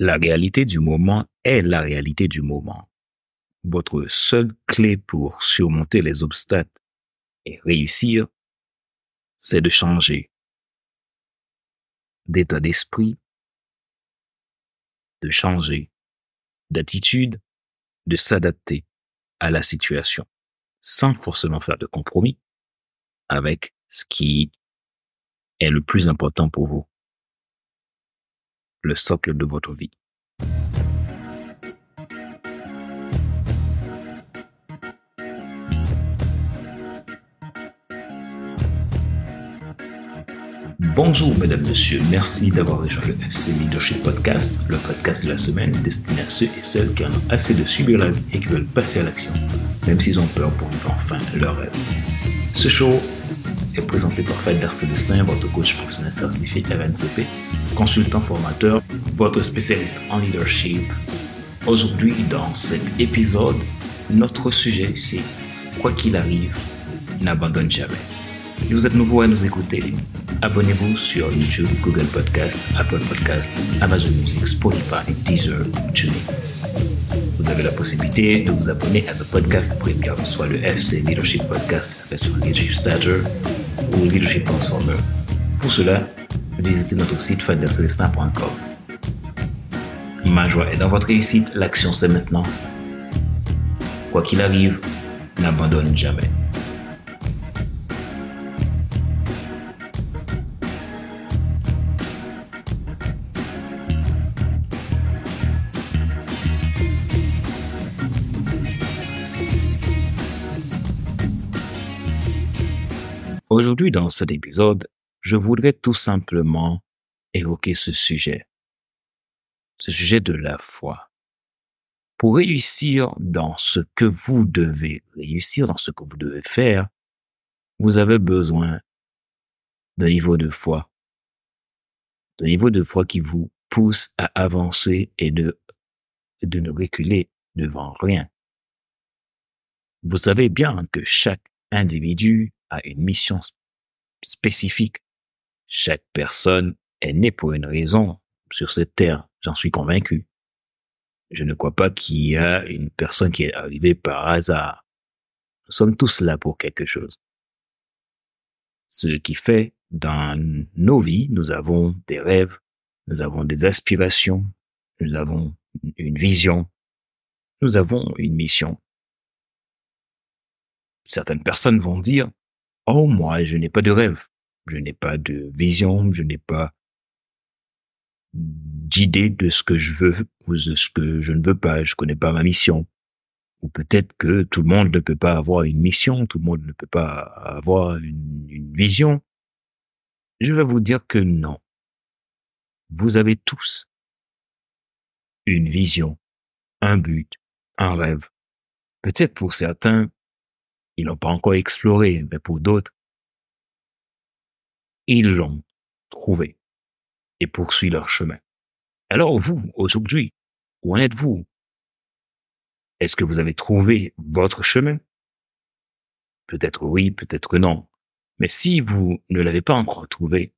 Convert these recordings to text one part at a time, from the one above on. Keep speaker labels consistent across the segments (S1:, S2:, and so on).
S1: La réalité du moment est la réalité du moment. Votre seule clé pour surmonter les obstacles et réussir, c'est de changer d'état d'esprit, de changer d'attitude, de s'adapter à la situation sans forcément faire de compromis avec ce qui est le plus important pour vous, le socle de votre vie. Bonjour mesdames, messieurs, merci d'avoir rejoint le FC Leadership Podcast, le podcast de la semaine destiné à ceux et celles qui en ont assez de subir la vie et qui veulent passer à l'action, même s'ils ont peur pour vivre enfin leur rêve. Ce show présenté par Fadler Célestin, votre coach professionnel certifié RNCP, consultant formateur, votre spécialiste en leadership. Aujourd'hui, dans cet épisode, notre sujet, c'est quoi qu'il arrive, n'abandonne jamais. Si vous êtes nouveau à nous écouter, abonnez-vous sur YouTube, Google Podcast, Apple Podcast, Amazon Music, Spotify, Deezer, TuneIn. Vous avez la possibilité de vous abonner à The Podcast Premium, soit le FC Leadership Podcast sur Leadership Starter ou Leadership Transformer. Pour cela, visitez notre site fadercelestin.com. Ma joie est dans votre réussite, l'action c'est maintenant. Quoi qu'il arrive, n'abandonne jamais. Aujourd'hui, dans cet épisode, je voudrais tout simplement évoquer ce sujet. Ce sujet de la foi. Pour réussir dans ce que vous devez réussir, dans ce que vous devez faire, vous avez besoin d'un niveau de foi. D'un niveau de foi qui vous pousse à avancer et de, de ne reculer devant rien. Vous savez bien que chaque individu a une mission spécifique. Chaque personne est née pour une raison sur cette terre, j'en suis convaincu. Je ne crois pas qu'il y a une personne qui est arrivée par hasard. Nous sommes tous là pour quelque chose. Ce qui fait, dans nos vies, nous avons des rêves, nous avons des aspirations, nous avons une vision, nous avons une mission. Certaines personnes vont dire, Oh, moi, je n'ai pas de rêve. Je n'ai pas de vision. Je n'ai pas d'idée de ce que je veux ou de ce que je ne veux pas. Je connais pas ma mission. Ou peut-être que tout le monde ne peut pas avoir une mission. Tout le monde ne peut pas avoir une, une vision. Je vais vous dire que non. Vous avez tous une vision, un but, un rêve. Peut-être pour certains, ils l'ont pas encore exploré, mais pour d'autres, ils l'ont trouvé et poursuivent leur chemin. Alors vous, aujourd'hui, où en êtes-vous? Est-ce que vous avez trouvé votre chemin? Peut-être oui, peut-être non. Mais si vous ne l'avez pas encore trouvé,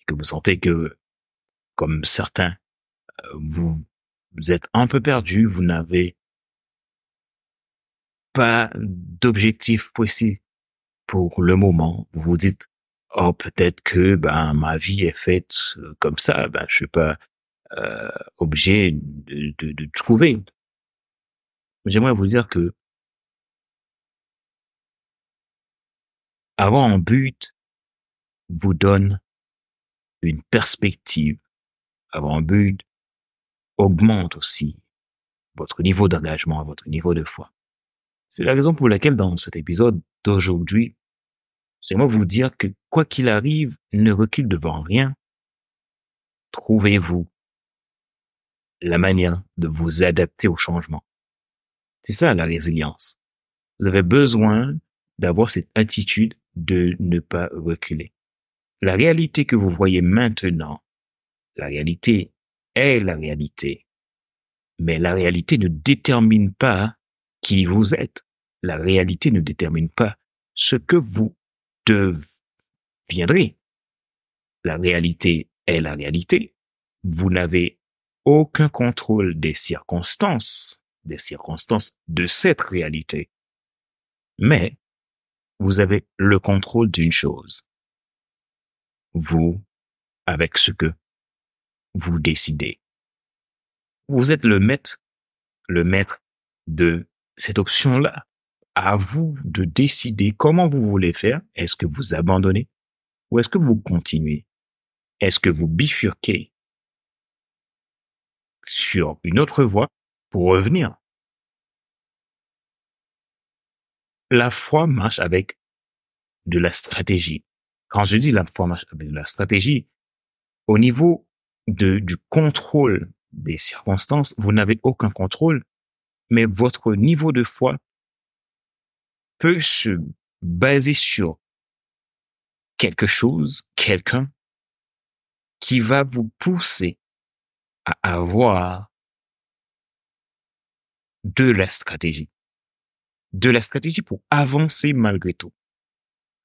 S1: et que vous sentez que, comme certains, euh, vous, vous êtes un peu perdu, vous n'avez pas d'objectif précis pour le moment. Vous vous dites, oh peut-être que ben ma vie est faite euh, comme ça, ben je suis pas euh, obligé de, de, de trouver. J'aimerais vous dire que avoir un but vous donne une perspective. Avoir un but augmente aussi votre niveau d'engagement, votre niveau de foi. C'est la raison pour laquelle dans cet épisode d'aujourd'hui, j'aimerais vous dire que quoi qu'il arrive, ne recule devant rien. Trouvez-vous la manière de vous adapter au changement. C'est ça la résilience. Vous avez besoin d'avoir cette attitude de ne pas reculer. La réalité que vous voyez maintenant, la réalité est la réalité. Mais la réalité ne détermine pas qui vous êtes la réalité ne détermine pas ce que vous deviendrez. La réalité est la réalité. Vous n'avez aucun contrôle des circonstances, des circonstances de cette réalité. Mais vous avez le contrôle d'une chose. Vous, avec ce que vous décidez. Vous êtes le maître, le maître de cette option-là. À vous de décider comment vous voulez faire. Est-ce que vous abandonnez ou est-ce que vous continuez? Est-ce que vous bifurquez sur une autre voie pour revenir? La foi marche avec de la stratégie. Quand je dis la foi marche avec de la stratégie, au niveau du contrôle des circonstances, vous n'avez aucun contrôle, mais votre niveau de foi peut se baser sur quelque chose, quelqu'un qui va vous pousser à avoir de la stratégie. De la stratégie pour avancer malgré tout.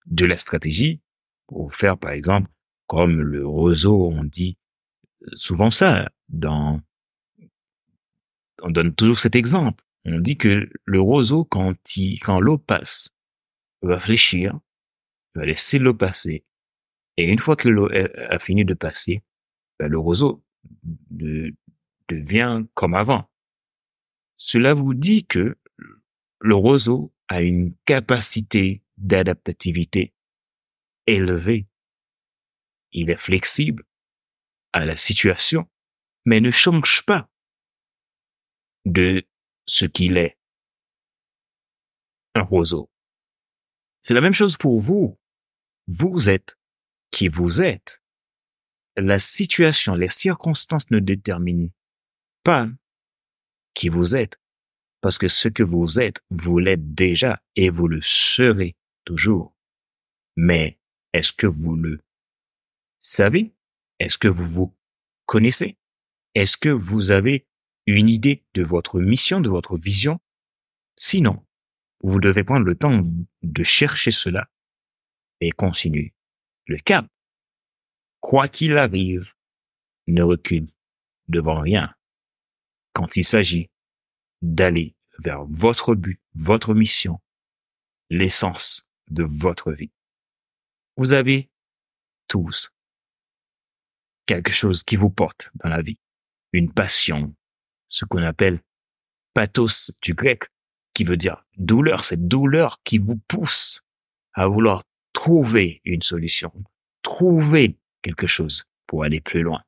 S1: De la stratégie pour faire, par exemple, comme le roseau, on dit souvent ça dans, on donne toujours cet exemple. On dit que le roseau, quand l'eau passe, va fléchir, va laisser l'eau passer. Et une fois que l'eau a fini de passer, ben, le roseau devient comme avant. Cela vous dit que le roseau a une capacité d'adaptativité élevée. Il est flexible à la situation, mais ne change pas de ce qu'il est. Un roseau. C'est la même chose pour vous. Vous êtes qui vous êtes. La situation, les circonstances ne déterminent pas qui vous êtes, parce que ce que vous êtes, vous l'êtes déjà et vous le serez toujours. Mais est-ce que vous le savez? Est-ce que vous vous connaissez? Est-ce que vous avez une idée de votre mission, de votre vision? Sinon, vous devez prendre le temps de chercher cela et continuer le cap. Quoi qu'il arrive, ne recule devant rien. Quand il s'agit d'aller vers votre but, votre mission, l'essence de votre vie. Vous avez tous quelque chose qui vous porte dans la vie, une passion, ce qu'on appelle pathos du grec, qui veut dire douleur, cette douleur qui vous pousse à vouloir trouver une solution, trouver quelque chose pour aller plus loin.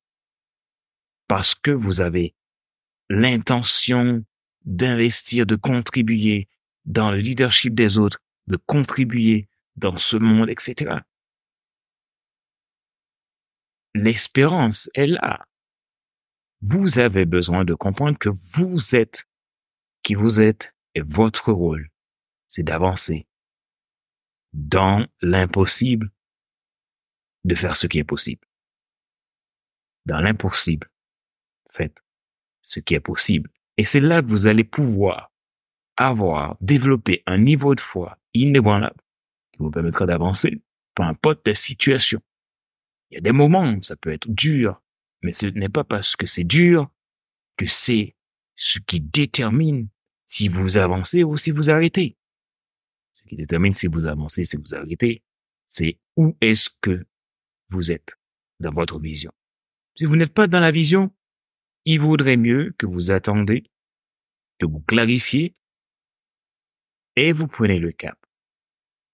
S1: Parce que vous avez l'intention d'investir, de contribuer dans le leadership des autres, de contribuer dans ce monde, etc. L'espérance est là. Vous avez besoin de comprendre que vous êtes qui vous êtes et votre rôle, c'est d'avancer dans l'impossible, de faire ce qui est possible. Dans l'impossible, faites ce qui est possible. Et c'est là que vous allez pouvoir avoir, développer un niveau de foi inébranlable qui vous permettra d'avancer, peu importe la situation. Il y a des moments où ça peut être dur, mais ce n'est pas parce que c'est dur que c'est ce qui détermine si vous avancez ou si vous arrêtez. Ce qui détermine si vous avancez, si vous arrêtez, c'est où est-ce que vous êtes dans votre vision. Si vous n'êtes pas dans la vision, il vaudrait mieux que vous attendez, que vous clarifiez, et vous prenez le cap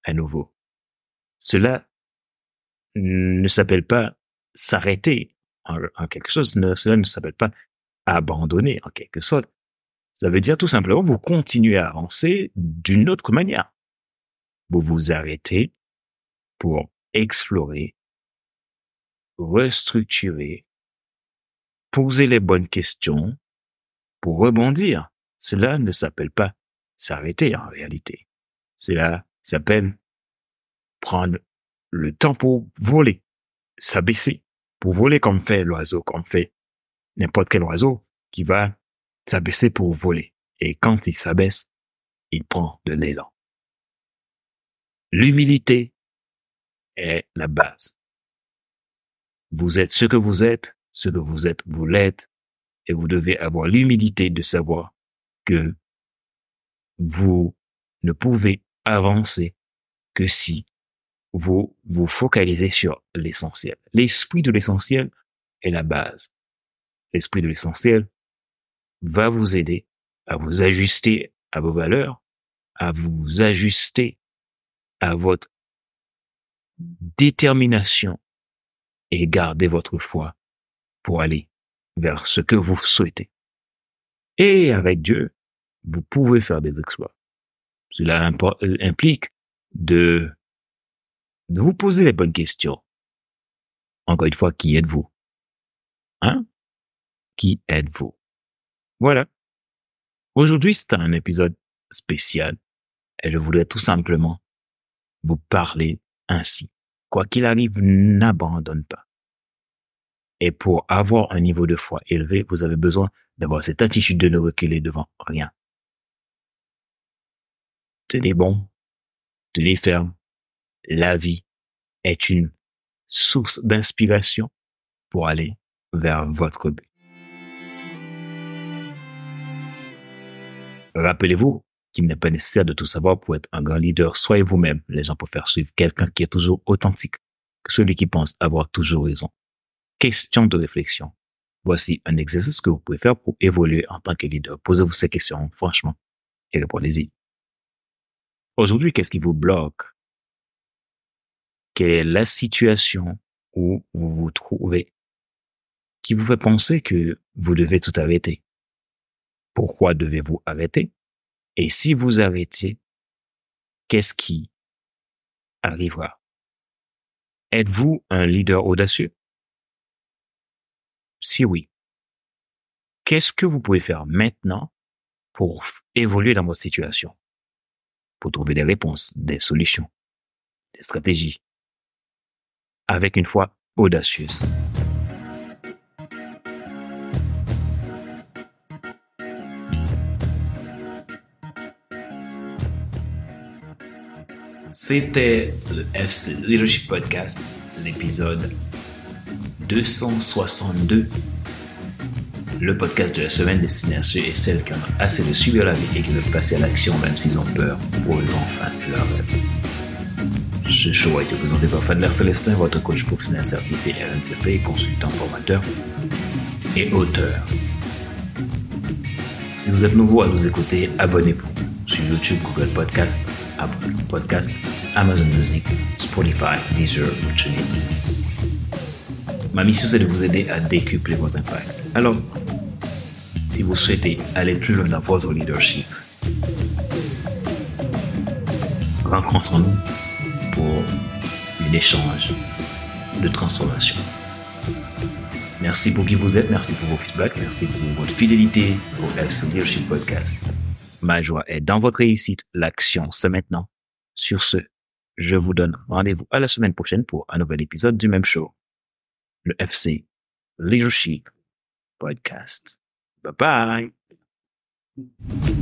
S1: à nouveau. Cela ne s'appelle pas s'arrêter en, quelque chose, cela ne s'appelle pas abandonner en quelque sorte. Ça veut dire tout simplement vous continuez à avancer d'une autre manière. Vous vous arrêtez pour explorer, restructurer, poser les bonnes questions pour rebondir. Cela ne s'appelle pas s'arrêter en réalité. Cela s'appelle prendre le temps pour voler, s'abaisser, pour voler comme fait l'oiseau, comme fait n'importe quel oiseau qui va s'abaisser pour voler. Et quand il s'abaisse, il prend de l'élan. L'humilité est la base. Vous êtes ce que vous êtes, ce que vous êtes, vous l'êtes, et vous devez avoir l'humilité de savoir que vous ne pouvez avancer que si vous vous focalisez sur l'essentiel. L'esprit de l'essentiel est la base. L'esprit de l'essentiel va vous aider à vous ajuster à vos valeurs, à vous ajuster à votre détermination et garder votre foi pour aller vers ce que vous souhaitez. Et avec Dieu, vous pouvez faire des exploits. Cela implique de, de vous poser les bonnes questions. Encore une fois, qui êtes-vous? Hein? Qui êtes-vous? Voilà. Aujourd'hui, c'est un épisode spécial et je voudrais tout simplement vous parler ainsi. Quoi qu'il arrive, n'abandonne pas. Et pour avoir un niveau de foi élevé, vous avez besoin d'avoir cette attitude de ne reculer devant rien. Tenez bon, tenez ferme. La vie est une source d'inspiration pour aller vers votre but. Rappelez-vous qu'il n'est pas nécessaire de tout savoir pour être un grand leader. Soyez vous-même. Les gens préfèrent suivre quelqu'un qui est toujours authentique que celui qui pense avoir toujours raison. Question de réflexion. Voici un exercice que vous pouvez faire pour évoluer en tant que leader. Posez-vous ces questions, franchement, et répondez-y. Aujourd'hui, qu'est-ce qui vous bloque? Quelle est la situation où vous vous trouvez qui vous fait penser que vous devez tout arrêter? Pourquoi devez-vous arrêter? Et si vous arrêtez, qu'est-ce qui arrivera? Êtes-vous un leader audacieux? Si oui, qu'est-ce que vous pouvez faire maintenant pour évoluer dans votre situation? Pour trouver des réponses, des solutions, des stratégies, avec une foi audacieuse. C'était le FC Leadership Podcast, l'épisode 262. Le podcast de la semaine destiné à ceux et celles qui ont assez de suivre la vie et qui veulent passer à l'action même s'ils ont peur pour enfin leur rêve. Ce show a été présenté par Fadler Célestin, votre coach professionnel certifié RNCP, consultant formateur et auteur. Si vous êtes nouveau à nous écouter, abonnez-vous sur YouTube, Google Podcast, Apple Podcast, Amazon Music, Spotify, Deezer ou. Ma mission, c'est de vous aider à décupler votre impact. Alors, si vous souhaitez aller plus loin dans votre leadership, rencontrons-nous un échange de transformation. Merci pour qui vous êtes, merci pour vos feedbacks, merci pour votre fidélité au FC Leadership Podcast. Ma joie est dans votre réussite. L'action, c'est maintenant. Sur ce, je vous donne rendez-vous à la semaine prochaine pour un nouvel épisode du même show. Le FC Leadership Podcast. Bye bye.